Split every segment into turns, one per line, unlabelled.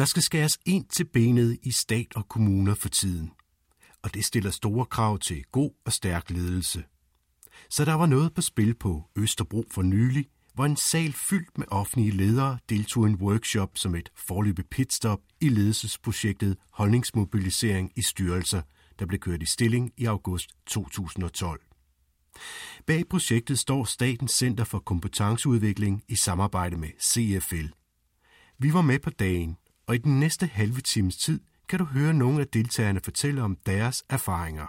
Der skal skæres ind til benet i stat og kommuner for tiden. Og det stiller store krav til god og stærk ledelse. Så der var noget på spil på Østerbro for nylig, hvor en sal fyldt med offentlige ledere deltog i en workshop som et forløbig pitstop i ledelsesprojektet Holdningsmobilisering i styrelser, der blev kørt i stilling i august 2012. Bag projektet står Statens Center for Kompetenceudvikling i samarbejde med CFL. Vi var med på dagen, og i den næste halve times tid kan du høre nogle af deltagerne fortælle om deres erfaringer.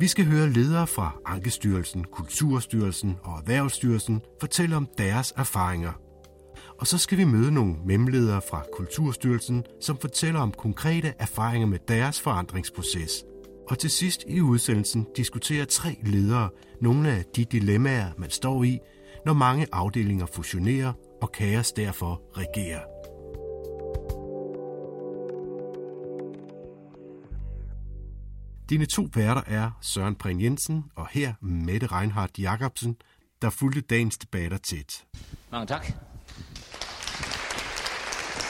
Vi skal høre ledere fra Ankestyrelsen, Kulturstyrelsen og Erhvervsstyrelsen fortælle om deres erfaringer. Og så skal vi møde nogle memledere fra Kulturstyrelsen, som fortæller om konkrete erfaringer med deres forandringsproces. Og til sidst i udsendelsen diskuterer tre ledere nogle af de dilemmaer, man står i, når mange afdelinger fusionerer og kaos derfor regerer. Dine to værter er Søren Prehn Jensen og her Mette Reinhardt Jacobsen, der fulgte dagens debatter tæt.
Mange tak.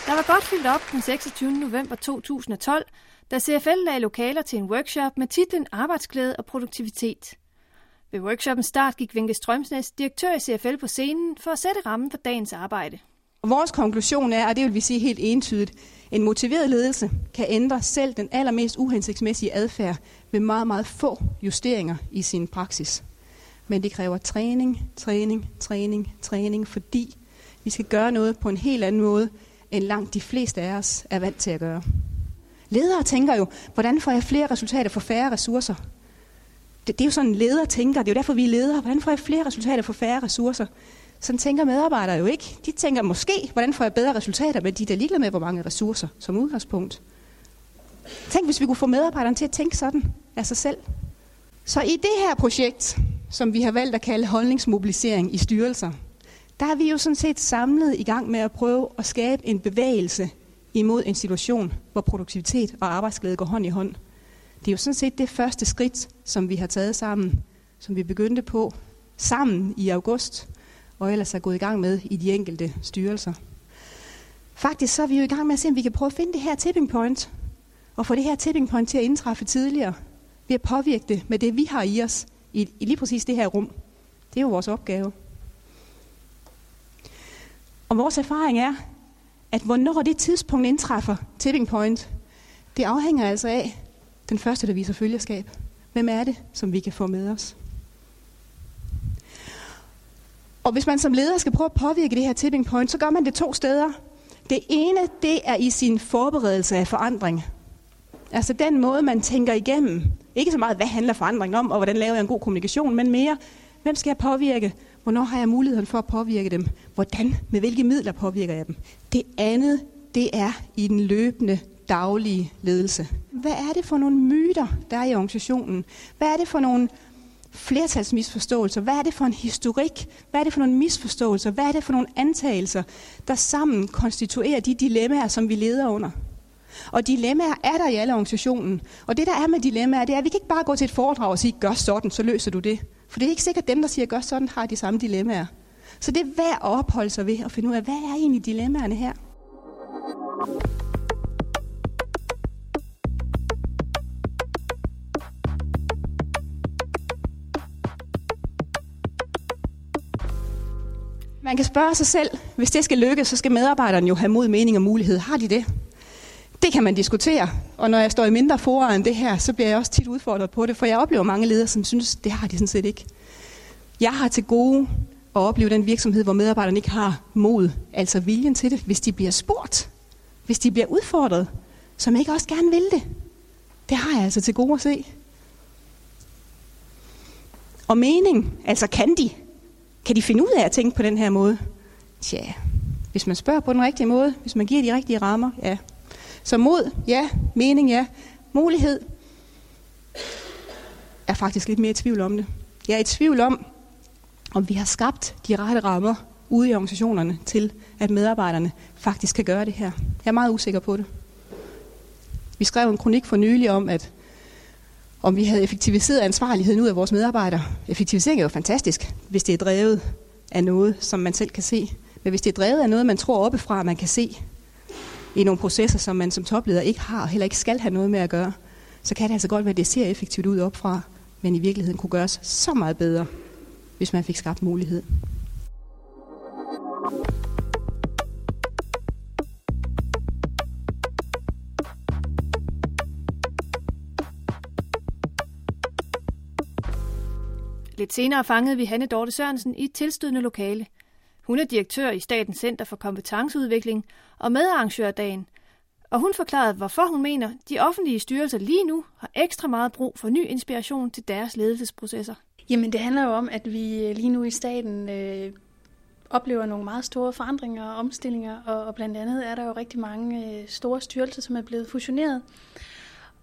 Der var godt fyldt op den 26. november 2012, da CFL lagde lokaler til en workshop med titlen Arbejdsglæde og produktivitet. Ved workshopens start gik Vinke Strømsnæs, direktør i CFL, på scenen for at sætte rammen for dagens arbejde.
Vores konklusion er, og det vil vi sige helt entydigt, en motiveret ledelse kan ændre selv den allermest uhensigtsmæssige adfærd ved meget, meget få justeringer i sin praksis. Men det kræver træning, træning, træning, træning, fordi vi skal gøre noget på en helt anden måde, end langt de fleste af os er vant til at gøre. Ledere tænker jo, hvordan får jeg flere resultater for færre ressourcer? Det, det er jo sådan, ledere tænker. Det er jo derfor, vi er ledere. Hvordan får jeg flere resultater for færre ressourcer? Sådan tænker medarbejdere jo ikke. De tænker måske, hvordan får jeg bedre resultater, men de er da ligeglade med, hvor mange ressourcer som udgangspunkt. Tænk, hvis vi kunne få medarbejderne til at tænke sådan af sig selv. Så i det her projekt, som vi har valgt at kalde holdningsmobilisering i styrelser, der er vi jo sådan set samlet i gang med at prøve at skabe en bevægelse imod en situation, hvor produktivitet og arbejdsglæde går hånd i hånd. Det er jo sådan set det første skridt, som vi har taget sammen, som vi begyndte på sammen i august, og ellers er gået i gang med i de enkelte styrelser. Faktisk så er vi jo i gang med at se, om vi kan prøve at finde det her tipping point, og få det her tipping point til at indtræffe tidligere, ved at påvirke det med det, vi har i os, i, i lige præcis det her rum. Det er jo vores opgave. Og vores erfaring er, at hvornår det tidspunkt indtræffer, tipping point, det afhænger altså af den første, der viser følgerskab. Hvem er det, som vi kan få med os? Og hvis man som leder skal prøve at påvirke det her tipping point, så gør man det to steder. Det ene, det er i sin forberedelse af forandring. Altså den måde, man tænker igennem. Ikke så meget, hvad handler forandring om, og hvordan laver jeg en god kommunikation, men mere, hvem skal jeg påvirke? Hvornår har jeg muligheden for at påvirke dem? Hvordan? Med hvilke midler påvirker jeg dem? Det andet, det er i den løbende daglige ledelse. Hvad er det for nogle myter, der er i organisationen? Hvad er det for nogle flertalsmisforståelser? Hvad er det for en historik? Hvad er det for nogle misforståelser? Hvad er det for nogle antagelser, der sammen konstituerer de dilemmaer, som vi leder under? Og dilemmaer er der i alle organisationen. Og det, der er med dilemmaer, det er, at vi kan ikke bare gå til et foredrag og sige, gør sådan, så løser du det. For det er ikke sikkert, at dem, der siger, gør sådan, har de samme dilemmaer. Så det er værd at opholde sig ved og finde ud af, hvad er egentlig dilemmaerne her? Man kan spørge sig selv, hvis det skal lykkes, så skal medarbejderne jo have mod, mening og mulighed. Har de det? Det kan man diskutere, og når jeg står i mindre forer end det her, så bliver jeg også tit udfordret på det, for jeg oplever mange ledere, som synes, det har de sådan set ikke. Jeg har til gode at opleve den virksomhed, hvor medarbejderne ikke har mod, altså viljen til det, hvis de bliver spurgt, hvis de bliver udfordret, som ikke også gerne vil det. Det har jeg altså til gode at se. Og mening, altså kan de? Kan de finde ud af at tænke på den her måde? Tja, hvis man spørger på den rigtige måde, hvis man giver de rigtige rammer, ja. Så mod, ja. Mening, ja. Mulighed, er faktisk lidt mere i tvivl om det. Jeg er i tvivl om, om vi har skabt de rette rammer ude i organisationerne til, at medarbejderne faktisk kan gøre det her. Jeg er meget usikker på det. Vi skrev en kronik for nylig om, at om vi havde effektiviseret ansvarligheden ud af vores medarbejdere. Effektivisering er jo fantastisk, hvis det er drevet af noget, som man selv kan se. Men hvis det er drevet af noget, man tror oppefra, man kan se i nogle processer, som man som topleder ikke har, og heller ikke skal have noget med at gøre, så kan det altså godt være, at det ser effektivt ud opfra, men i virkeligheden kunne gøres så meget bedre, hvis man fik skabt mulighed.
Lidt senere fangede vi Hanne Dorte Sørensen i et tilstødende lokale. Hun er direktør i Statens Center for Kompetenceudvikling og medarrangør dagen. Og hun forklarede, hvorfor hun mener, de offentlige styrelser lige nu har ekstra meget brug for ny inspiration til deres ledelsesprocesser.
Jamen det handler jo om, at vi øh, lige nu i staten øh, oplever nogle meget store forandringer og omstillinger, og, og blandt andet er der jo rigtig mange øh, store styrelser, som er blevet fusioneret.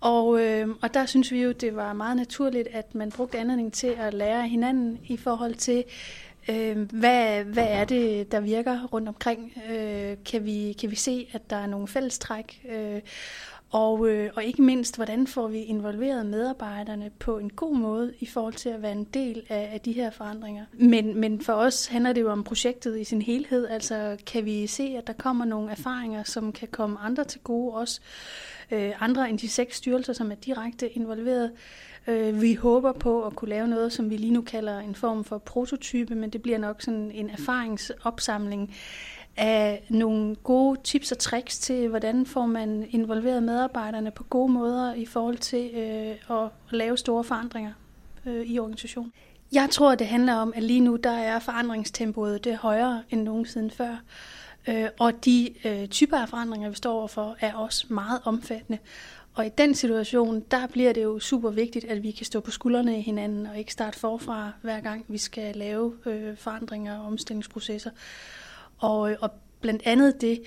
Og, øh, og der synes vi jo, det var meget naturligt, at man brugte anledning til at lære hinanden i forhold til, øh, hvad, hvad er det, der virker rundt omkring. Øh, kan, vi, kan vi se, at der er nogle fællestræk? Øh, og, øh, og ikke mindst, hvordan får vi involveret medarbejderne på en god måde i forhold til at være en del af, af de her forandringer. Men, men for os handler det jo om projektet i sin helhed. Altså kan vi se, at der kommer nogle erfaringer, som kan komme andre til gode også. Øh, andre end de seks styrelser, som er direkte involveret. Øh, vi håber på at kunne lave noget, som vi lige nu kalder en form for prototype, men det bliver nok sådan en erfaringsopsamling af nogle gode tips og tricks til, hvordan får man involveret medarbejderne på gode måder i forhold til øh, at lave store forandringer øh, i organisationen. Jeg tror, det handler om, at lige nu der er forandringstempoet det er højere end nogensinde før. Øh, og de øh, typer af forandringer, vi står overfor, er også meget omfattende. Og i den situation, der bliver det jo super vigtigt, at vi kan stå på skuldrene af hinanden og ikke starte forfra, hver gang vi skal lave øh, forandringer og omstillingsprocesser. Og, øh, og blandt andet det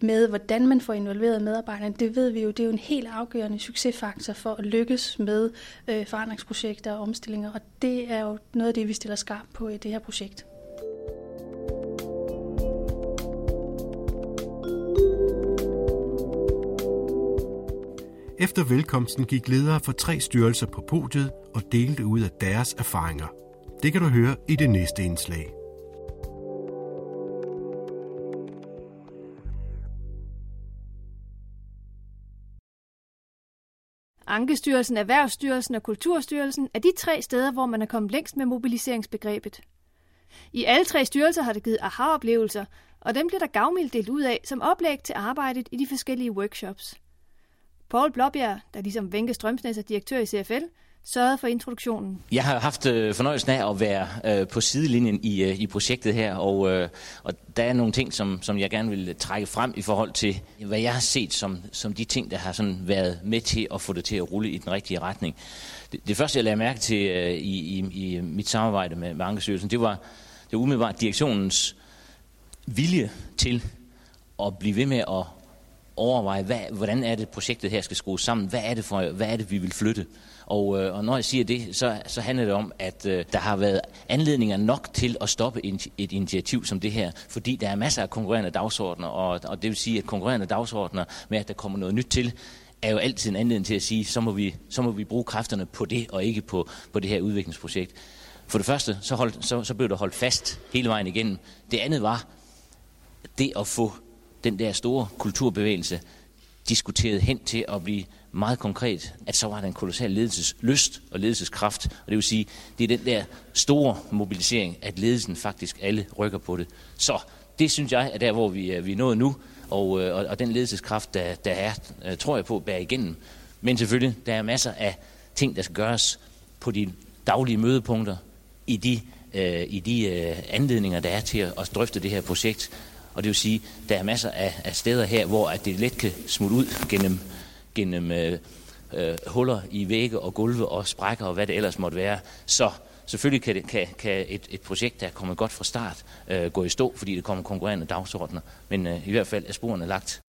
med, hvordan man får involveret medarbejderne, det ved vi jo, det er jo en helt afgørende succesfaktor for at lykkes med øh, forandringsprojekter og omstillinger, og det er jo noget af det, vi stiller skarpt på i det her projekt.
Efter velkomsten gik ledere for tre styrelser på podiet og delte ud af deres erfaringer. Det kan du høre i det næste indslag.
Ankestyrelsen, Erhvervsstyrelsen og Kulturstyrelsen er de tre steder, hvor man er kommet længst med mobiliseringsbegrebet. I alle tre styrelser har det givet aha-oplevelser, og dem bliver der gavmildt delt ud af som oplæg til arbejdet i de forskellige workshops. Paul Blåbjerg, der ligesom Venke Strømsnæs er direktør i CFL, sørgede for introduktionen.
Jeg har haft øh, fornøjelsen af at være øh, på sidelinjen i, øh, i projektet her, og, øh, og der er nogle ting, som, som jeg gerne vil trække frem i forhold til, hvad jeg har set som, som de ting, der har sådan været med til at få det til at rulle i den rigtige retning. Det, det første, jeg lagde mærke til øh, i, i, i mit samarbejde med, med Ankestyrelsen, det var, det var umiddelbart direktionens vilje til at blive ved med at overveje, hvad, hvordan er det, projektet her skal skrues sammen? Hvad er det, for, hvad er det vi vil flytte? Og, øh, og når jeg siger det, så, så handler det om, at øh, der har været anledninger nok til at stoppe in, et initiativ som det her, fordi der er masser af konkurrerende dagsordner, og, og det vil sige, at konkurrerende dagsordner med, at der kommer noget nyt til, er jo altid en anledning til at sige, så må vi, så må vi bruge kræfterne på det, og ikke på, på det her udviklingsprojekt. For det første, så, hold, så, så blev der holdt fast hele vejen igennem. Det andet var det at få den der store kulturbevægelse diskuteret hen til at blive meget konkret, at så var der en kolossal ledelseslyst og ledelseskraft. Og det vil sige, det er den der store mobilisering, at ledelsen faktisk alle rykker på det. Så det synes jeg er der, hvor vi er, vi er nået nu, og, øh, og, og den ledelseskraft, der, der er, øh, tror jeg på, bærer igennem. Men selvfølgelig, der er masser af ting, der skal gøres på de daglige mødepunkter, i de, øh, i de øh, anledninger, der er til at, at drøfte det her projekt. Og det vil sige, der er masser af, af steder her, hvor at det let kan smutte ud gennem, gennem øh, øh, huller i vægge og gulve og sprækker og hvad det ellers måtte være. Så selvfølgelig kan, det, kan, kan et, et projekt, der er kommet godt fra start, øh, gå i stå, fordi det kommer konkurrerende dagsordner. Men øh, i hvert fald er sporene lagt.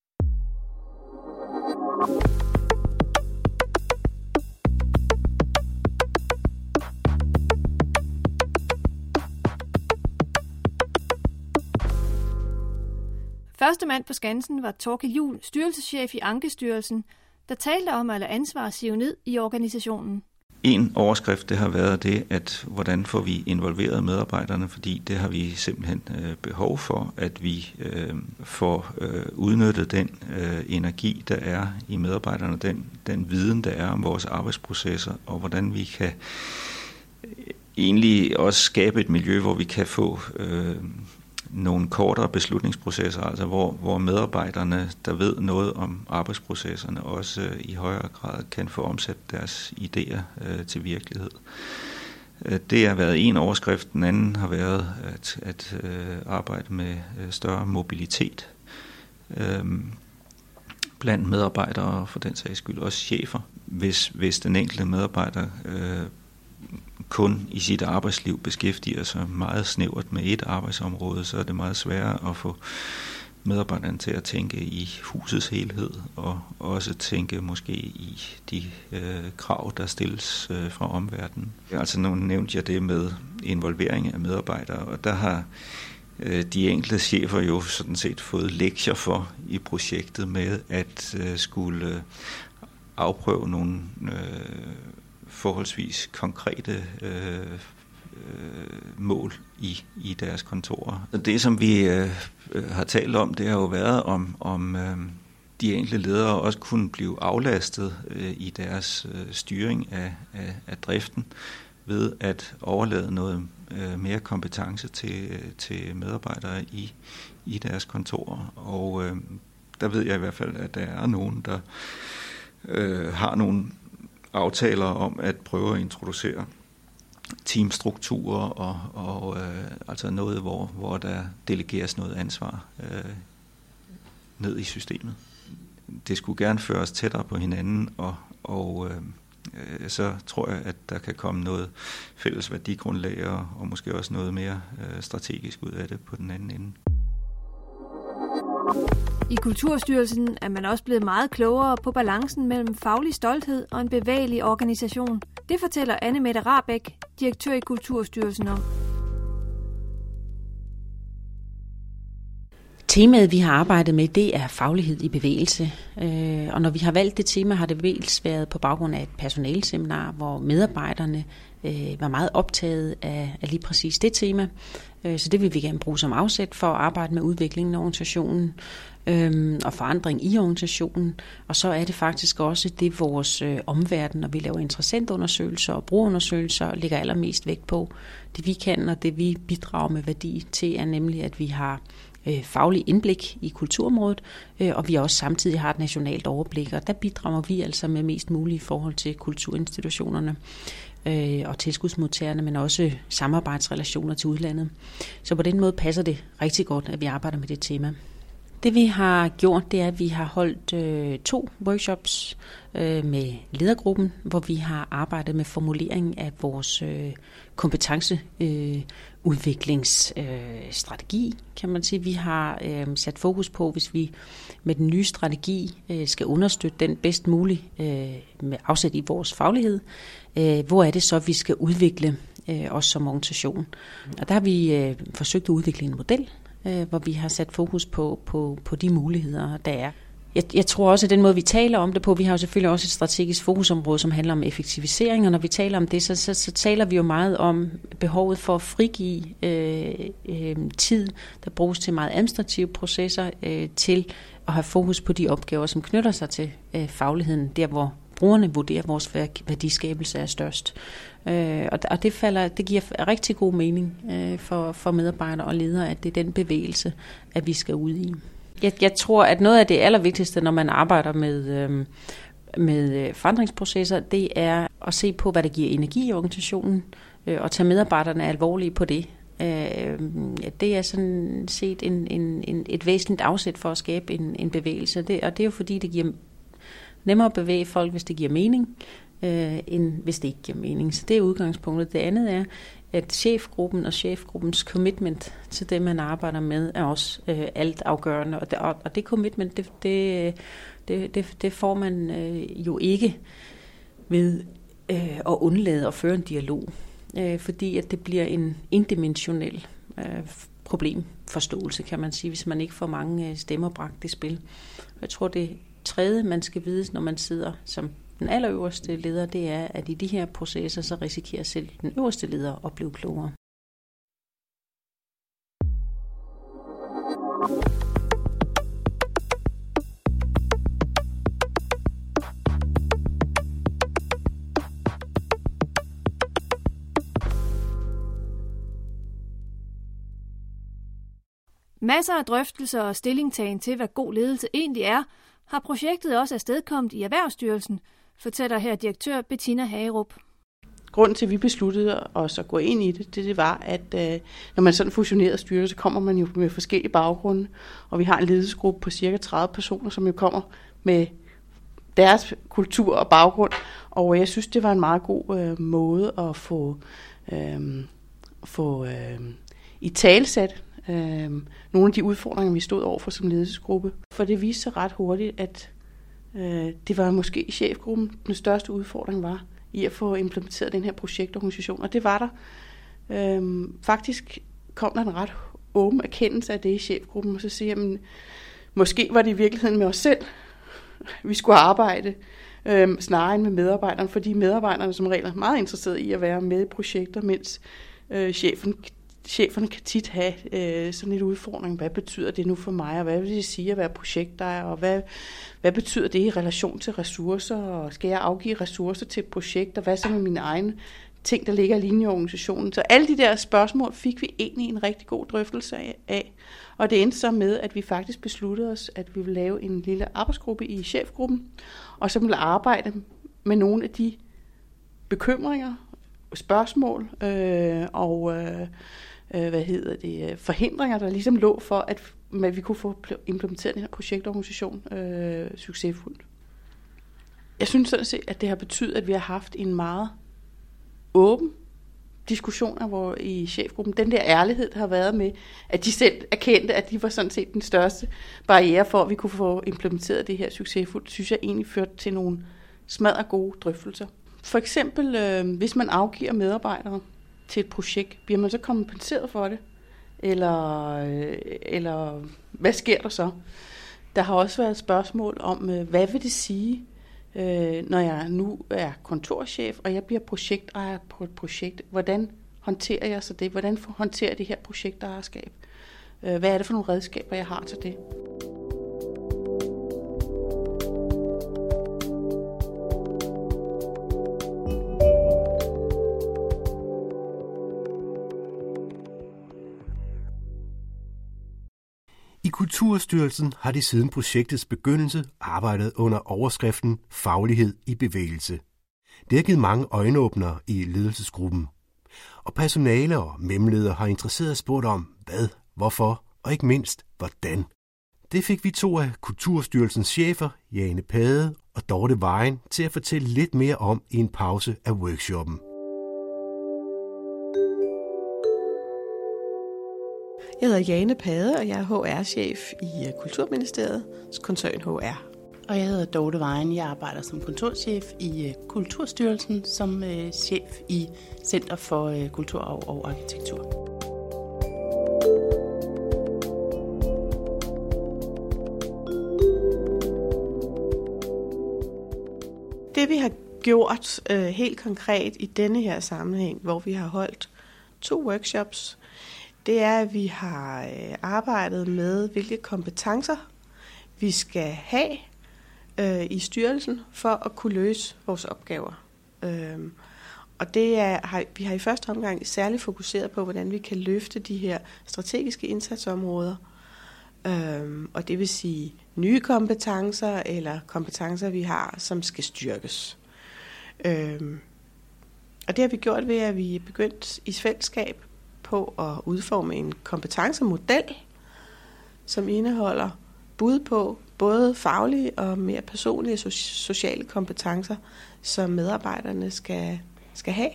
Første mand på Skansen var Torke Jul, styrelseschef i Ankestyrelsen, der talte om at lade ansvar sive ned i organisationen.
en overskrift, det har været det, at hvordan får vi involveret medarbejderne, fordi det har vi simpelthen øh, behov for, at vi øh, får øh, udnyttet den øh, energi, der er i medarbejderne, den, den viden, der er om vores arbejdsprocesser, og hvordan vi kan øh, egentlig også skabe et miljø, hvor vi kan få øh, nogle kortere beslutningsprocesser, altså hvor, hvor medarbejderne, der ved noget om arbejdsprocesserne, også øh, i højere grad kan få omsat deres idéer øh, til virkelighed. Øh, det har været en overskrift. Den anden har været at, at øh, arbejde med øh, større mobilitet øh, blandt medarbejdere, og for den sags skyld også chefer. Hvis, hvis den enkelte medarbejder øh, kun i sit arbejdsliv beskæftiger sig meget snævert med et arbejdsområde, så er det meget sværere at få medarbejderne til at tænke i husets helhed, og også tænke måske i de øh, krav, der stilles øh, fra omverdenen. Altså nu nævnte jeg det med involvering af medarbejdere, og der har øh, de enkelte chefer jo sådan set fået lektier for i projektet med at øh, skulle afprøve nogle øh, forholdsvis konkrete øh, øh, mål i, i deres kontorer. Det, som vi øh, har talt om, det har jo været om, om øh, de enkelte ledere også kunne blive aflastet øh, i deres øh, styring af, af, af driften ved at overlade noget øh, mere kompetence til, øh, til medarbejdere i, i deres kontorer. Og øh, der ved jeg i hvert fald, at der er nogen, der øh, har nogle aftaler om at prøve at introducere teamstrukturer og, og øh, altså noget, hvor, hvor der delegeres noget ansvar øh, ned i systemet. Det skulle gerne føres tættere på hinanden, og, og øh, så tror jeg, at der kan komme noget fælles værdigrundlag og, og måske også noget mere øh, strategisk ud af det på den anden ende.
I Kulturstyrelsen er man også blevet meget klogere på balancen mellem faglig stolthed og en bevægelig organisation. Det fortæller Anne Mette Rabeck, direktør i Kulturstyrelsen om.
Temaet, vi har arbejdet med, det er faglighed i bevægelse. Øh, og når vi har valgt det tema, har det dels været på baggrund af et personalseminar, hvor medarbejderne øh, var meget optaget af, lige præcis det tema. Øh, så det vil vi gerne bruge som afsæt for at arbejde med udviklingen af organisationen øhm, og forandring i organisationen. Og så er det faktisk også det, vores øh, omverden, når vi laver interessentundersøgelser og brugerundersøgelser, ligger allermest vægt på. Det vi kan, og det vi bidrager med værdi til, er nemlig, at vi har øh, faglig indblik i kulturområdet, øh, og vi også samtidig har et nationalt overblik, og der bidrager vi altså med mest muligt i forhold til kulturinstitutionerne øh, og tilskudsmodtagerne, men også samarbejdsrelationer til udlandet. Så på den måde passer det rigtig godt, at vi arbejder med det tema. Det vi har gjort, det er, at vi har holdt øh, to workshops øh, med ledergruppen, hvor vi har arbejdet med formulering af vores øh, kompetenceudviklingsstrategi, øh, øh, kan man sige. Vi har øh, sat fokus på, hvis vi med den nye strategi øh, skal understøtte den bedst muligt øh, med afsæt i vores faglighed, øh, hvor er det så, vi skal udvikle øh, os som organisation. Og der har vi øh, forsøgt at udvikle en model, øh, hvor vi har sat fokus på, på, på de muligheder, der er. Jeg, jeg tror også, at den måde, vi taler om det på, vi har jo selvfølgelig også et strategisk fokusområde, som handler om effektivisering, og når vi taler om det, så, så, så taler vi jo meget om behovet for at frigive øh, øh, tid, der bruges til meget administrative processer, øh, til at have fokus på de opgaver, som knytter sig til øh, fagligheden, der hvor brugerne vurderer, at vores værdiskabelse er størst. Øh, og, og det, falder, det giver rigtig god mening øh, for, for medarbejdere og ledere, at det er den bevægelse, at vi skal ud i. Jeg, jeg tror, at noget af det allervigtigste, når man arbejder med, øhm, øh, med forandringsprocesser, det er at se på, hvad der giver energi i organisationen, øh, og tage medarbejderne alvorligt på det. Øh, det er sådan set en, en, en, et væsentligt afsæt for at skabe en, en bevægelse, det, og det er jo fordi, det giver nemmere at bevæge folk, hvis det giver mening, øh, end hvis det ikke giver mening. Så det er udgangspunktet. Det andet er, at chefgruppen og chefgruppens commitment til det, man arbejder med, er også øh, alt afgørende. Og det, og, og det commitment, det, det, det, det, det får man øh, jo ikke ved øh, at undlade at føre en dialog. Øh, fordi at det bliver en indimensionel øh, problemforståelse, kan man sige, hvis man ikke får mange øh, stemmer bragt i spil. Jeg tror, det tredje, man skal vide, når man sidder som den allerøverste leder, det er, at i de her processer, så risikerer selv den øverste leder at blive klogere.
Masser af drøftelser og stillingtagen til, hvad god ledelse egentlig er, har projektet også afstedkommet i Erhvervsstyrelsen, fortæller her direktør Bettina Hagerup.
Grunden til, at vi besluttede os at gå ind i det, det, det var, at øh, når man sådan fusionerer styrelse, så kommer man jo med forskellige baggrunde. Og vi har en ledelsesgruppe på cirka 30 personer, som jo kommer med deres kultur og baggrund. Og jeg synes, det var en meget god øh, måde at få, øh, få øh, i talsat øh, nogle af de udfordringer, vi stod overfor som ledelsesgruppe. For det viste sig ret hurtigt, at Øh, det var måske i chefgruppen, den største udfordring var i at få implementeret den her projektorganisation. Og det var der. Øh, faktisk kom der en ret åben erkendelse af det i chefgruppen, og så siger jeg, måske var det i virkeligheden med os selv, vi skulle arbejde, øh, snarere end med medarbejderne, fordi medarbejderne som regel er meget interesserede i at være med i projekter, mens øh, chefen cheferne kan tit have øh, sådan en udfordring. Hvad betyder det nu for mig, og hvad vil det sige at være projektejer, og hvad, hvad betyder det i relation til ressourcer, og skal jeg afgive ressourcer til et projekt, og hvad så med mine egne ting, der ligger i linjeorganisationen. Så alle de der spørgsmål fik vi egentlig en rigtig god drøftelse af, og det endte så med, at vi faktisk besluttede os, at vi ville lave en lille arbejdsgruppe i chefgruppen, og så ville arbejde med nogle af de bekymringer, spørgsmål øh, og øh, øh, hvad hedder det, øh, forhindringer, der ligesom lå for, at, at vi kunne få implementeret den her projektorganisation øh, succesfuldt. Jeg synes sådan set, at det har betydet, at vi har haft en meget åben diskussioner hvor i chefgruppen, den der ærlighed, der har været med, at de selv erkendte, at de var sådan set den største barriere for, at vi kunne få implementeret det her succesfuldt, synes jeg egentlig førte til nogle smadret gode drøftelser. For eksempel, øh, hvis man afgiver medarbejdere, til et projekt, bliver man så kompenseret for det? Eller, øh, eller hvad sker der så? Der har også været spørgsmål om, øh, hvad vil det sige, øh, når jeg nu er kontorchef, og jeg bliver projektejer på et projekt? Hvordan håndterer jeg så det? Hvordan håndterer jeg det her projektejerskab? Hvad er det for nogle redskaber, jeg har til det?
Kulturstyrelsen har de siden projektets begyndelse arbejdet under overskriften Faglighed i bevægelse. Det har givet mange øjenåbnere i ledelsesgruppen. Og personale og memledere har interesseret spurgt om, hvad, hvorfor og ikke mindst, hvordan. Det fik vi to af Kulturstyrelsens chefer, Jane Pade og Dorte Vejen, til at fortælle lidt mere om i en pause af workshoppen.
Jeg hedder Jane Pade, og jeg er HR-chef i øh, Kulturministeriets koncern HR.
Og jeg hedder Dorte Vejen. Jeg arbejder som kontorchef i øh, Kulturstyrelsen som øh, chef i Center for Kultur og Arkitektur.
Det vi har gjort øh, helt konkret i denne her sammenhæng, hvor vi har holdt to workshops, det er, at vi har øh, arbejdet med, hvilke kompetencer vi skal have øh, i styrelsen for at kunne løse vores opgaver. Øh, og det er, har, vi har i første omgang særligt fokuseret på, hvordan vi kan løfte de her strategiske indsatsområder. Øh, og det vil sige nye kompetencer eller kompetencer, vi har, som skal styrkes. Øh, og det har vi gjort ved, at vi er begyndt i fællesskab på at udforme en kompetencemodel, som indeholder bud på både faglige og mere personlige sociale kompetencer, som medarbejderne skal, skal have,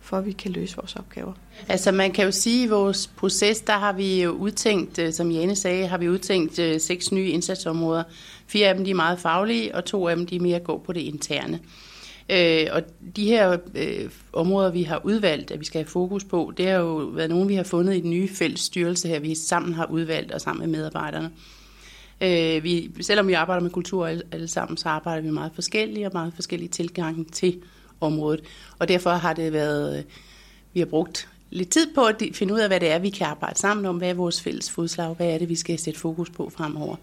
for at vi kan løse vores opgaver.
Altså man kan jo sige, at i vores proces, der har vi jo udtænkt, øh, som Jane sagde, har vi udtænkt øh, seks nye indsatsområder. Fire af dem de er meget faglige, og to af dem de er mere gå på det interne. Øh, og de her øh, områder, vi har udvalgt, at vi skal have fokus på, det har jo været nogle, vi har fundet i den nye fælles styrelse her, vi sammen har udvalgt og sammen med medarbejderne.
Øh, vi, selvom vi arbejder med kultur alle, alle sammen, så arbejder vi meget forskellige og meget forskellige tilgange til området. Og derfor har det været, øh, vi har brugt lidt tid på at finde ud af, hvad det er, vi kan arbejde sammen om, hvad er vores fælles fodslag, hvad er det, vi skal sætte fokus på fremover.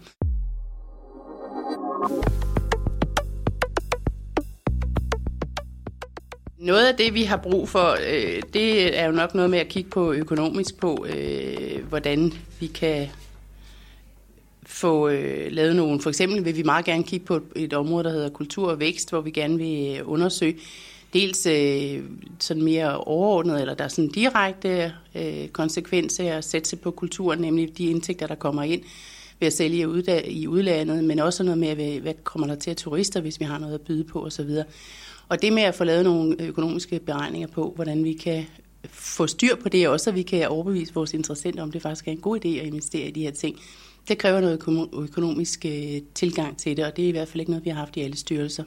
Noget af det, vi har brug for, øh, det er jo nok noget med at kigge på økonomisk på, øh, hvordan vi kan få øh, lavet nogle. For eksempel vil vi meget gerne kigge på et, et område, der hedder kultur og vækst, hvor vi gerne vil øh, undersøge dels øh, sådan mere overordnet, eller der er sådan direkte øh, konsekvenser af at sætte sig på kulturen, nemlig de indtægter, der kommer ind ved at sælge i udlandet, men også noget med, hvad kommer der til at turister, hvis vi har noget at byde på osv. Og det med at få lavet nogle økonomiske beregninger på, hvordan vi kan få styr på det, også at vi kan overbevise vores interessenter om, det faktisk er en god idé at investere i de her ting, det kræver noget økonomisk øh, tilgang til det, og det er i hvert fald ikke noget, vi har haft i alle styrelser.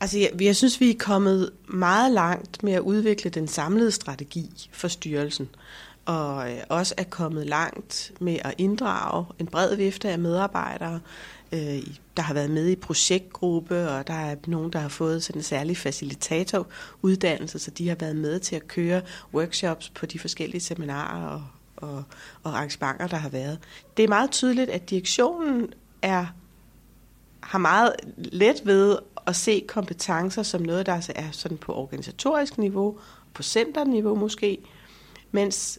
Altså, jeg, jeg synes, vi er kommet meget langt med at udvikle den samlede strategi for styrelsen, og øh, også er kommet langt med at inddrage en bred vifte af medarbejdere, øh, der har været med i projektgruppe, og der er nogen, der har fået sådan en særlig facilitatoruddannelse, så de har været med til at køre workshops på de forskellige seminarer og, og, og arrangementer, der har været. Det er meget tydeligt, at direktionen er har meget let ved at se kompetencer som noget, der er sådan på organisatorisk niveau, på centerniveau måske, mens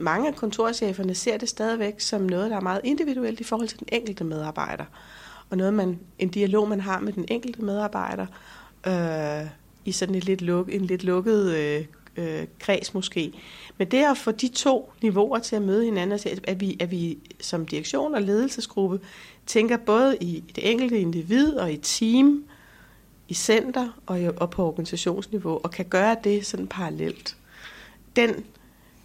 mange af kontorcheferne ser det stadigvæk som noget, der er meget individuelt i forhold til den enkelte medarbejder. Og noget, man, en dialog, man har med den enkelte medarbejder, øh, i sådan et lidt luk, en lidt lukket øh, øh, kreds måske. Men det at få de to niveauer til at møde hinanden, at vi, at vi som direktion og ledelsesgruppe tænker både i det enkelte individ og i team, i center og, i, og på organisationsniveau, og kan gøre det sådan parallelt. Den,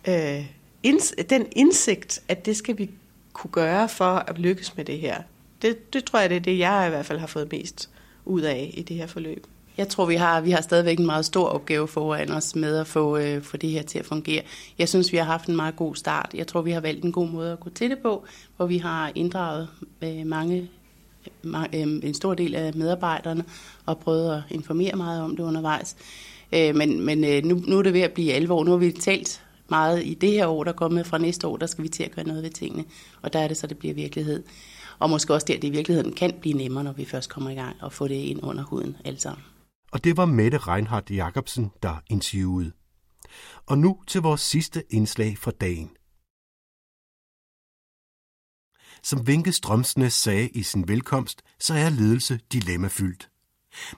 øh, inds, den indsigt, at det skal vi kunne gøre for at lykkes med det her, det, det tror jeg, det er det, jeg i hvert fald har fået mest ud af i det her forløb.
Jeg tror, vi har, vi har stadigvæk en meget stor opgave foran os med at få, øh, få det her til at fungere. Jeg synes, vi har haft en meget god start. Jeg tror, vi har valgt en god måde at gå til det på, hvor vi har inddraget øh, mange, mange øh, en stor del af medarbejderne og prøvet at informere meget om det undervejs. Øh, men men øh, nu, nu er det ved at blive alvor. Nu har vi talt meget i det her år, der er kommet fra næste år, der skal vi til at gøre noget ved tingene. Og der er det så, det bliver virkelighed. Og måske også der, det i virkeligheden kan blive nemmere, når vi først kommer i gang og få det ind under huden alle sammen
og det var Mette Reinhardt Jacobsen, der interviewede. Og nu til vores sidste indslag for dagen. Som Vinke Strømsnes sagde i sin velkomst, så er ledelse dilemmafyldt.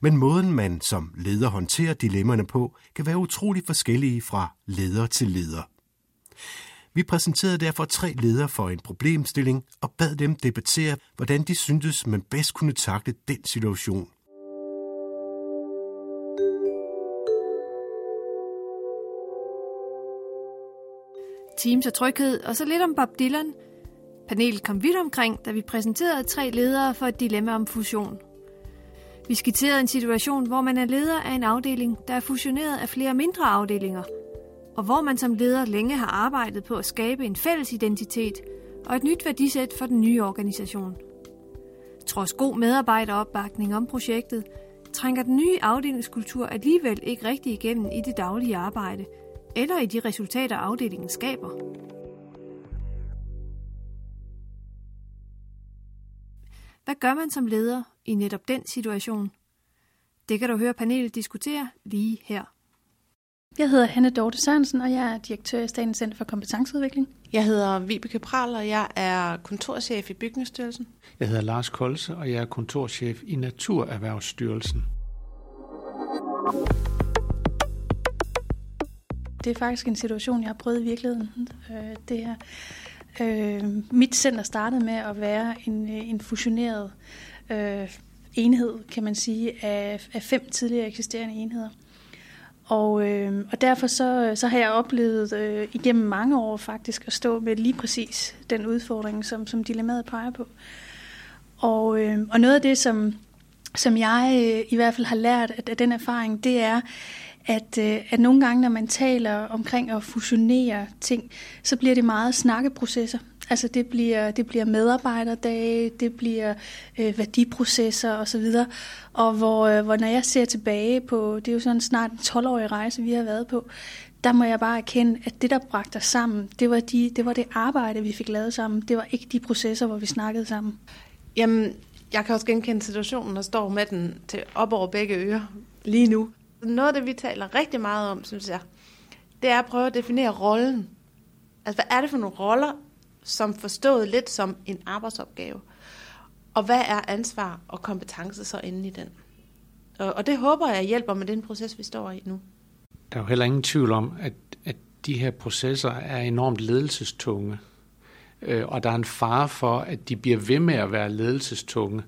Men måden man som leder håndterer dilemmaerne på, kan være utrolig forskellige fra leder til leder. Vi præsenterede derfor tre ledere for en problemstilling og bad dem debattere, hvordan de syntes, man bedst kunne takle den situation.
Teams og tryghed, og så lidt om Bob Dylan. Panelet kom vidt omkring, da vi præsenterede tre ledere for et dilemma om fusion. Vi skitserede en situation, hvor man er leder af en afdeling, der er fusioneret af flere mindre afdelinger, og hvor man som leder længe har arbejdet på at skabe en fælles identitet og et nyt værdisæt for den nye organisation. Trods god medarbejderopbakning om projektet, trænger den nye afdelingskultur alligevel ikke rigtig igennem i det daglige arbejde – eller i de resultater, afdelingen skaber. Hvad gør man som leder i netop den situation? Det kan du høre panelet diskutere lige her.
Jeg hedder Hanne Dorte Sørensen, og jeg er direktør i Statens Center for Kompetenceudvikling.
Jeg hedder Vibeke Pral, og jeg er kontorchef i Bygningsstyrelsen.
Jeg hedder Lars Kolse, og jeg er kontorchef i Naturerhvervsstyrelsen.
det er faktisk en situation, jeg har prøvet i virkeligheden. Øh, det her. Øh, mit center startede med at være en, øh, en fusioneret øh, enhed, kan man sige, af, af fem tidligere eksisterende enheder. Og, øh, og derfor så, så har jeg oplevet øh, igennem mange år faktisk at stå med lige præcis den udfordring, som, som dilemmaet peger på. Og, øh, og noget af det, som, som jeg øh, i hvert fald har lært af, af den erfaring, det er, at, øh, at nogle gange, når man taler omkring at fusionere ting, så bliver det meget snakkeprocesser. Altså det bliver, det bliver medarbejderdage, det bliver øh, værdiprocesser osv. Og hvor, øh, hvor når jeg ser tilbage på, det er jo sådan snart en 12-årig rejse, vi har været på, der må jeg bare erkende, at det, der bragte os sammen, det var, de, det var det arbejde, vi fik lavet sammen. Det var ikke de processer, hvor vi snakkede sammen.
Jamen, jeg kan også genkende situationen og står med den til op over begge ører lige nu. Noget af det, vi taler rigtig meget om, synes jeg, det er at prøve at definere rollen. Altså, hvad er det for nogle roller, som forstået lidt som en arbejdsopgave? Og hvad er ansvar og kompetence så inde i den? Og, og det håber jeg hjælper med den proces, vi står i nu.
Der er jo heller ingen tvivl om, at, at de her processer er enormt ledelsestunge. Øh, og der er en fare for, at de bliver ved med at være ledelsestunge.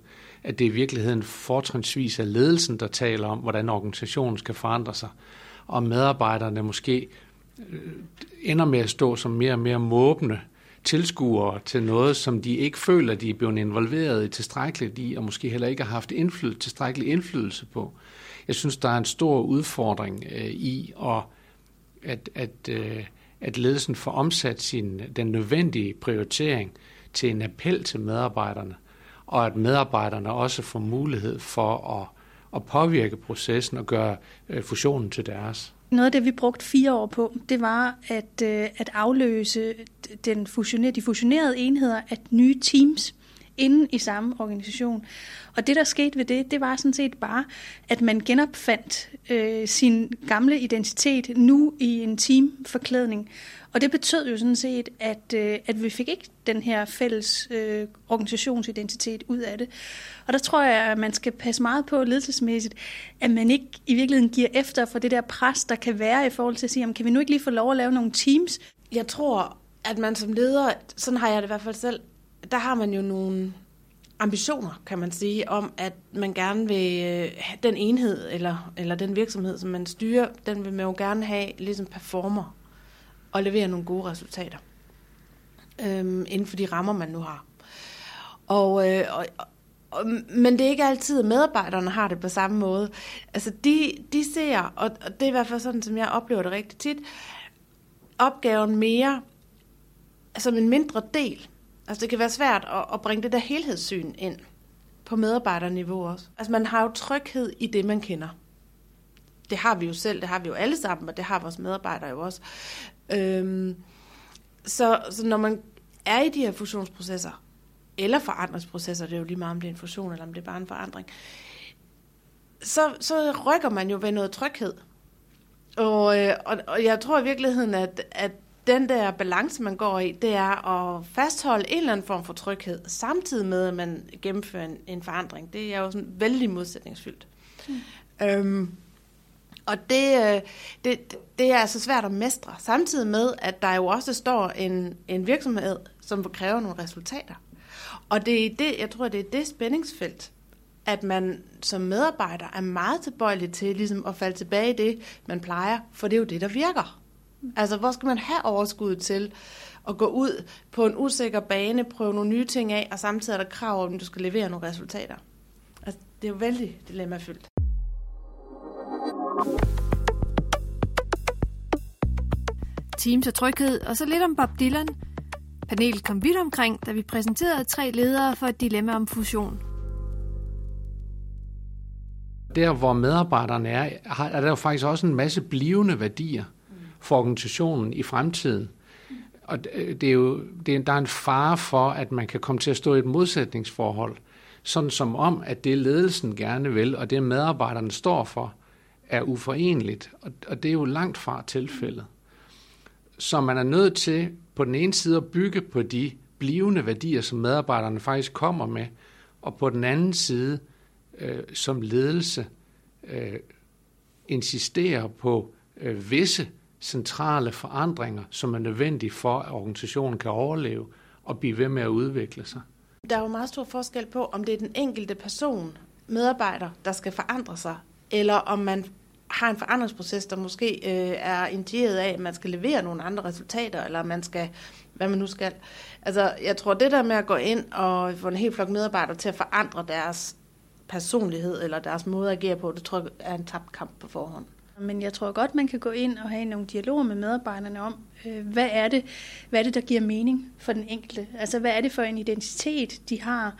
At det i virkeligheden fortrinsvis er ledelsen, der taler om, hvordan organisationen skal forandre sig. Og medarbejderne måske øh, ender med at stå som mere og mere måbne tilskuere til noget, som de ikke føler, de er blevet involveret i tilstrækkeligt i, og måske heller ikke har haft indflydelse, tilstrækkelig indflydelse på. Jeg synes, der er en stor udfordring øh, i, at, at, at, øh, at ledelsen får omsat sin, den nødvendige prioritering til en appel til medarbejderne, og at medarbejderne også får mulighed for at, at påvirke processen og gøre øh, fusionen til deres.
Noget af det, vi brugte fire år på, det var at, øh, at afløse den fusionerede, de fusionerede enheder af nye teams inden i samme organisation. Og det, der skete ved det, det var sådan set bare, at man genopfandt øh, sin gamle identitet nu i en teamforklædning. Og det betød jo sådan set, at, øh, at vi fik ikke den her fælles øh, organisationsidentitet ud af det. Og der tror jeg, at man skal passe meget på ledelsesmæssigt, at man ikke i virkeligheden giver efter for det der pres, der kan være i forhold til at sige, kan vi nu ikke lige få lov at lave nogle teams?
Jeg tror, at man som leder, sådan har jeg det i hvert fald selv, der har man jo nogle ambitioner, kan man sige, om at man gerne vil have den enhed eller, eller den virksomhed, som man styrer, den vil man jo gerne have ligesom performer og levere nogle gode resultater øhm, inden for de rammer, man nu har. Og, øh, og, og, men det er ikke altid, at medarbejderne har det på samme måde. Altså de, de ser, og, og det er i hvert fald sådan, som jeg oplever det rigtig tit, opgaven mere som en mindre del Altså det kan være svært at, at bringe det der helhedssyn ind på medarbejderniveau også. Altså man har jo tryghed i det, man kender. Det har vi jo selv, det har vi jo alle sammen, og det har vores medarbejdere jo også. Øhm, så, så når man er i de her fusionsprocesser, eller forandringsprocesser, det er jo lige meget om det er en fusion, eller om det er bare en forandring, så, så rykker man jo ved noget tryghed. Og, øh, og, og jeg tror i virkeligheden, at, at den der balance, man går i, det er at fastholde en eller anden form for tryghed, samtidig med, at man gennemfører en, en forandring. Det er jo sådan vældig modsætningsfyldt. Mm. Øhm, og det, øh, det, det er altså svært at mestre, samtidig med, at der jo også står en, en virksomhed, som vil kræve nogle resultater. Og det er det, jeg tror, det er det spændingsfelt, at man som medarbejder er meget tilbøjelig til ligesom at falde tilbage i det, man plejer, for det er jo det, der virker. Altså, hvor skal man have overskud til at gå ud på en usikker bane, prøve nogle nye ting af, og samtidig er der krav om, at du skal levere nogle resultater. Altså, det er jo vældig dilemmafyldt.
Teams og tryghed, og så lidt om Bob Dylan. Panelet kom vidt omkring, da vi præsenterede tre ledere for et dilemma om fusion.
Der, hvor medarbejderne er, er der jo faktisk også en masse blivende værdier – for organisationen i fremtiden. Og øh, det er jo, det er, der er en fare for, at man kan komme til at stå i et modsætningsforhold, sådan som om, at det ledelsen gerne vil, og det medarbejderne står for, er uforenligt. Og, og det er jo langt fra tilfældet. Så man er nødt til på den ene side at bygge på de blivende værdier, som medarbejderne faktisk kommer med, og på den anden side øh, som ledelse øh, insisterer på øh, visse centrale forandringer, som er nødvendige for, at organisationen kan overleve og blive ved med at udvikle sig.
Der er jo meget stor forskel på, om det er den enkelte person, medarbejder, der skal forandre sig, eller om man har en forandringsproces, der måske øh, er initieret af, at man skal levere nogle andre resultater, eller man skal, hvad man nu skal. Altså, jeg tror, det der med at gå ind og få en helt flok medarbejdere til at forandre deres personlighed, eller deres måde at agere på, det tror jeg er en tabt kamp på forhånd.
Men jeg tror godt, man kan gå ind og have nogle dialoger med medarbejderne om, øh, hvad er det, hvad er det, der giver mening for den enkelte? Altså, hvad er det for en identitet, de har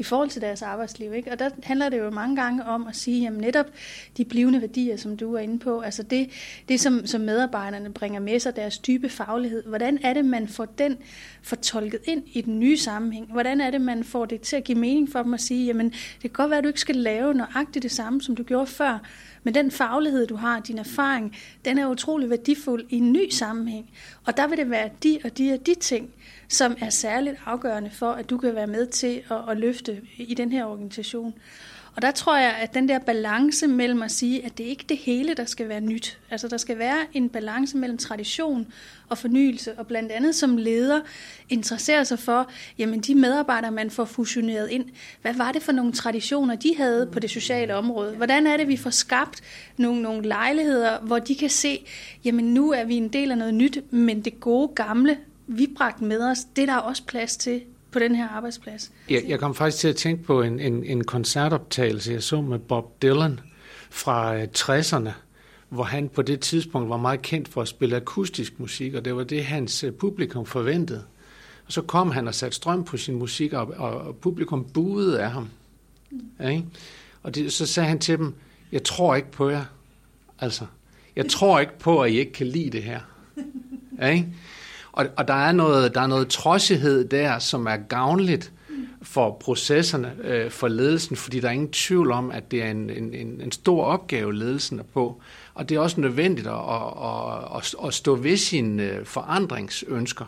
i forhold til deres arbejdsliv. Ikke? Og der handler det jo mange gange om at sige, jamen netop de blivende værdier, som du er inde på, altså det, det som, som medarbejderne bringer med sig, deres dybe faglighed, hvordan er det, man får den fortolket ind i den nye sammenhæng? Hvordan er det, man får det til at give mening for dem at sige, jamen det kan godt være, at du ikke skal lave nøjagtigt det samme, som du gjorde før, men den faglighed, du har, din erfaring, den er utrolig værdifuld i en ny sammenhæng. Og der vil det være de og de og de ting, som er særligt afgørende for, at du kan være med til at, at løfte i den her organisation. Og der tror jeg, at den der balance mellem at sige, at det ikke er det hele, der skal være nyt. Altså der skal være en balance mellem tradition og fornyelse, og blandt andet som leder interesserer sig for, jamen de medarbejdere, man får fusioneret ind, hvad var det for nogle traditioner, de havde på det sociale område? Hvordan er det, vi får skabt nogle, nogle lejligheder, hvor de kan se, jamen nu er vi en del af noget nyt, men det gode gamle, vi bragte med os, det er der også plads til på den her arbejdsplads.
Jeg, jeg kom faktisk til at tænke på en, en, en koncertoptagelse, jeg så med Bob Dylan fra 60'erne, øh, hvor han på det tidspunkt var meget kendt for at spille akustisk musik, og det var det, hans øh, publikum forventede. Og så kom han og satte strøm på sin musik, og, og publikum buede af ham. Ja, ikke? Og det, så sagde han til dem, jeg tror ikke på jer. Altså, jeg tror ikke på, at I ikke kan lide det her. Ja, ikke? Og, og der, er noget, der er noget trodsighed der, som er gavnligt for processerne, øh, for ledelsen, fordi der er ingen tvivl om, at det er en, en, en stor opgave, ledelsen er på. Og det er også nødvendigt at, at, at, at stå ved sine øh, forandringsønsker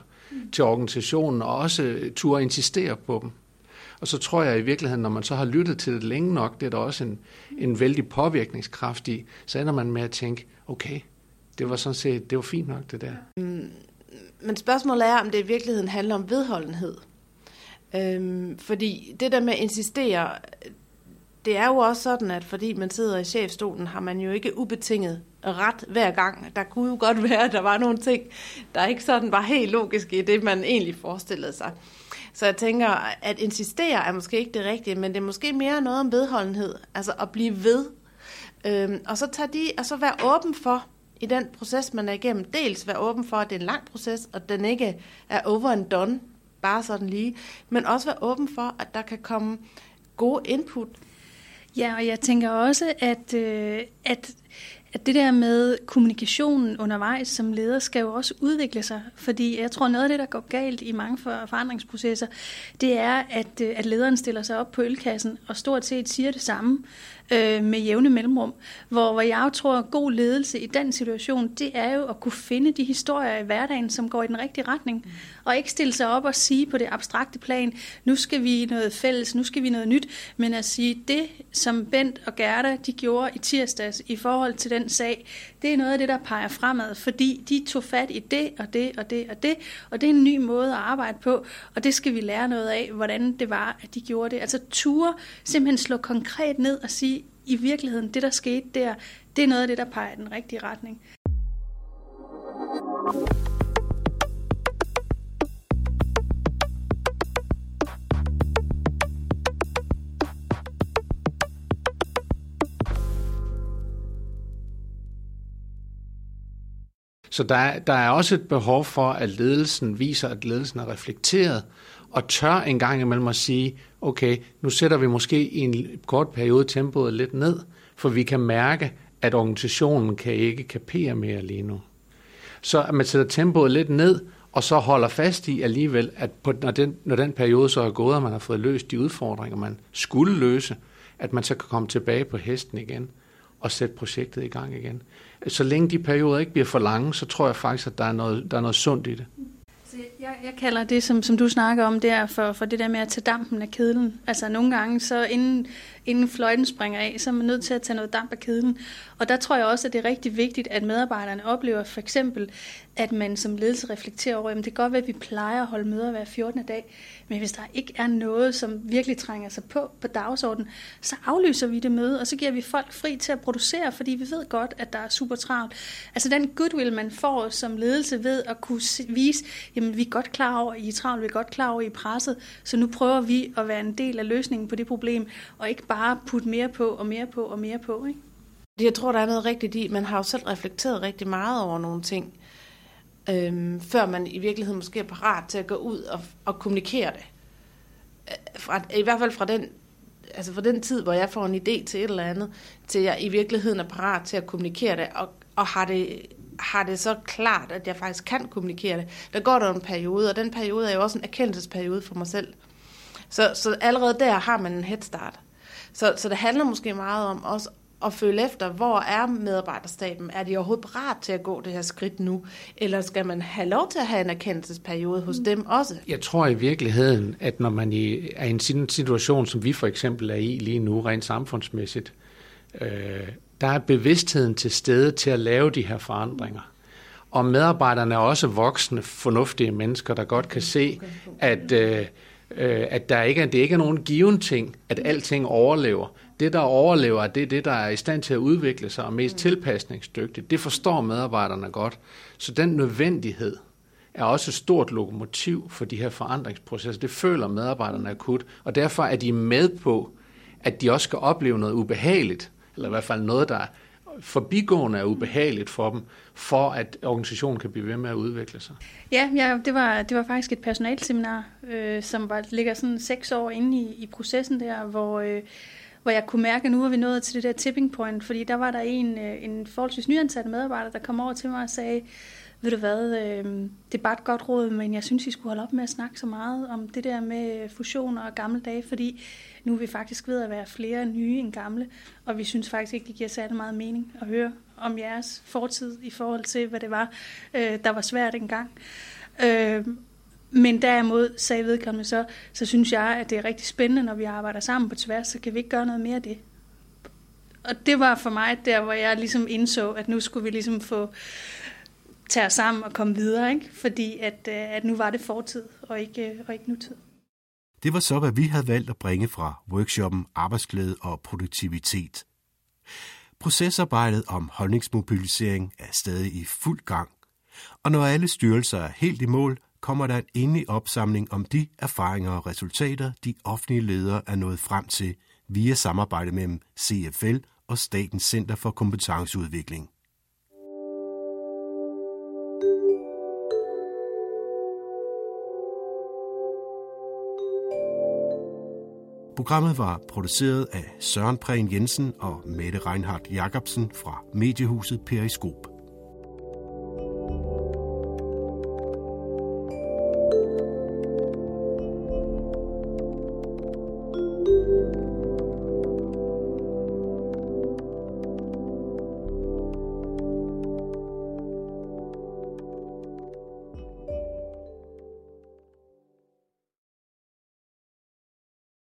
til organisationen, og også turde insistere på dem. Og så tror jeg i virkeligheden, når man så har lyttet til det længe nok, det er der også en, en vældig påvirkningskraft i, så ender man med at tænke, okay, det var sådan set, det var fint nok det der. Mm.
Men spørgsmålet er, om det i virkeligheden handler om vedholdenhed. Øhm, fordi det der med at insistere, det er jo også sådan, at fordi man sidder i chefstolen, har man jo ikke ubetinget ret hver gang. Der kunne jo godt være, at der var nogle ting, der ikke sådan var helt logiske i det, man egentlig forestillede sig. Så jeg tænker, at insistere er måske ikke det rigtige, men det er måske mere noget om vedholdenhed. Altså at blive ved. Øhm, og så tage de, og så være åben for, i den proces, man er igennem. Dels være åben for, at det er en lang proces, og den ikke er over and done, bare sådan lige. Men også være åben for, at der kan komme gode input.
Ja, og jeg tænker også, at, øh, at at det der med kommunikationen undervejs som leder skal jo også udvikle sig, fordi jeg tror noget af det, der går galt i mange forandringsprocesser, det er, at, øh, at lederen stiller sig op på ølkassen og stort set siger det samme øh, med jævne mellemrum. Hvor, hvor jeg jo tror, at god ledelse i den situation, det er jo at kunne finde de historier i hverdagen, som går i den rigtige retning. Mm. Og ikke stille sig op og sige på det abstrakte plan, nu skal vi noget fælles, nu skal vi noget nyt, men at sige, det som Bent og Gerda, de gjorde i tirsdags i forhold til den sag, det er noget af det, der peger fremad, fordi de tog fat i det og det og det og det, og det er en ny måde at arbejde på, og det skal vi lære noget af, hvordan det var, at de gjorde det. Altså ture simpelthen slå konkret ned og sige, i virkeligheden, det der skete der, det er noget af det, der peger i den rigtige retning.
Så der, der er også et behov for, at ledelsen viser, at ledelsen er reflekteret, og tør en gang imellem at sige, okay, nu sætter vi måske i en kort periode tempoet lidt ned, for vi kan mærke, at organisationen kan ikke kapere mere lige nu. Så at man sætter tempoet lidt ned, og så holder fast i alligevel, at på, når, den, når den periode så er gået, og man har fået løst de udfordringer, man skulle løse, at man så kan komme tilbage på hesten igen og sætte projektet i gang igen. Så længe de perioder ikke bliver for lange, så tror jeg faktisk, at der er noget, der er noget sundt i det.
Jeg, jeg kalder det, som, som du snakker om, der for, for det der med at tage dampen af kedlen. Altså nogle gange, så inden, inden fløjten springer af, så er man nødt til at tage noget damp af kedlen. Og der tror jeg også, at det er rigtig vigtigt, at medarbejderne oplever for eksempel, at man som ledelse reflekterer over, at det kan godt være, at vi plejer at holde møder hver 14. dag, men hvis der ikke er noget, som virkelig trænger sig på på dagsordenen, så aflyser vi det møde, og så giver vi folk fri til at producere, fordi vi ved godt, at der er super travlt. Altså den goodwill, man får som ledelse ved at kunne vise, jamen vi er godt klar over, at I er travlt, vi er godt klar over, at I er presset, så nu prøver vi at være en del af løsningen på det problem, og ikke bare putte mere på og mere på og mere på. Ikke?
jeg tror, der er noget rigtigt i, man har jo selv reflekteret rigtig meget over nogle ting, øhm, før man i virkeligheden måske er parat til at gå ud og, og kommunikere det. Øh, fra, I hvert fald fra den, altså fra den tid, hvor jeg får en idé til et eller andet, til jeg i virkeligheden er parat til at kommunikere det, og, og har det har det så klart, at jeg faktisk kan kommunikere det. Der går der en periode, og den periode er jo også en erkendelsesperiode for mig selv. Så, så allerede der har man en headstart. Så, så det handler måske meget om også at føle efter, hvor er medarbejderstaben? Er de overhovedet parat til at gå det her skridt nu? Eller skal man have lov til at have en erkendelsesperiode hos dem også?
Jeg tror i virkeligheden, at når man er i en situation, som vi for eksempel er i lige nu, rent samfundsmæssigt, øh, der er bevidstheden til stede til at lave de her forandringer. Og medarbejderne er også voksne, fornuftige mennesker, der godt kan se, at, øh, øh, at der ikke er, det ikke er nogen given ting, at alting overlever. Det, der overlever, det er det, der er i stand til at udvikle sig og mest tilpasningsdygtigt. Det forstår medarbejderne godt. Så den nødvendighed er også et stort lokomotiv for de her forandringsprocesser. Det føler medarbejderne akut, og derfor er de med på, at de også skal opleve noget ubehageligt, eller i hvert fald noget, der forbigående er ubehageligt for dem, for at organisationen kan blive ved med at udvikle sig.
Ja, ja det, var, det var faktisk et personalseminar, øh, som var, ligger sådan seks år inde i, i processen der, hvor, øh, hvor jeg kunne mærke, at nu var vi nået til det der tipping point, fordi der var der en, øh, en forholdsvis nyansat medarbejder, der kom over til mig og sagde, ved du hvad, øh, det er bare et godt råd, men jeg synes, I skulle holde op med at snakke så meget om det der med fusioner og gamle dage, fordi nu er vi faktisk ved at være flere nye end gamle, og vi synes faktisk ikke, det giver særlig meget mening at høre om jeres fortid i forhold til, hvad det var, øh, der var svært engang. Øh, men derimod, sagde vedkommende så, så synes jeg, at det er rigtig spændende, når vi arbejder sammen på tværs, så kan vi ikke gøre noget mere af det. Og det var for mig der, hvor jeg ligesom indså, at nu skulle vi ligesom få tage os sammen og komme videre, ikke? fordi at, øh, at nu var det fortid og ikke, øh, og ikke nutid.
Det var så, hvad vi havde valgt at bringe fra workshoppen Arbejdsglæde og Produktivitet. Procesarbejdet om holdningsmobilisering er stadig i fuld gang, og når alle styrelser er helt i mål, kommer der en endelig opsamling om de erfaringer og resultater, de offentlige ledere er nået frem til via samarbejde mellem CFL og Statens Center for Kompetenceudvikling. Programmet var produceret af Søren Prehn Jensen og Mette Reinhardt Jacobsen fra mediehuset Periskop.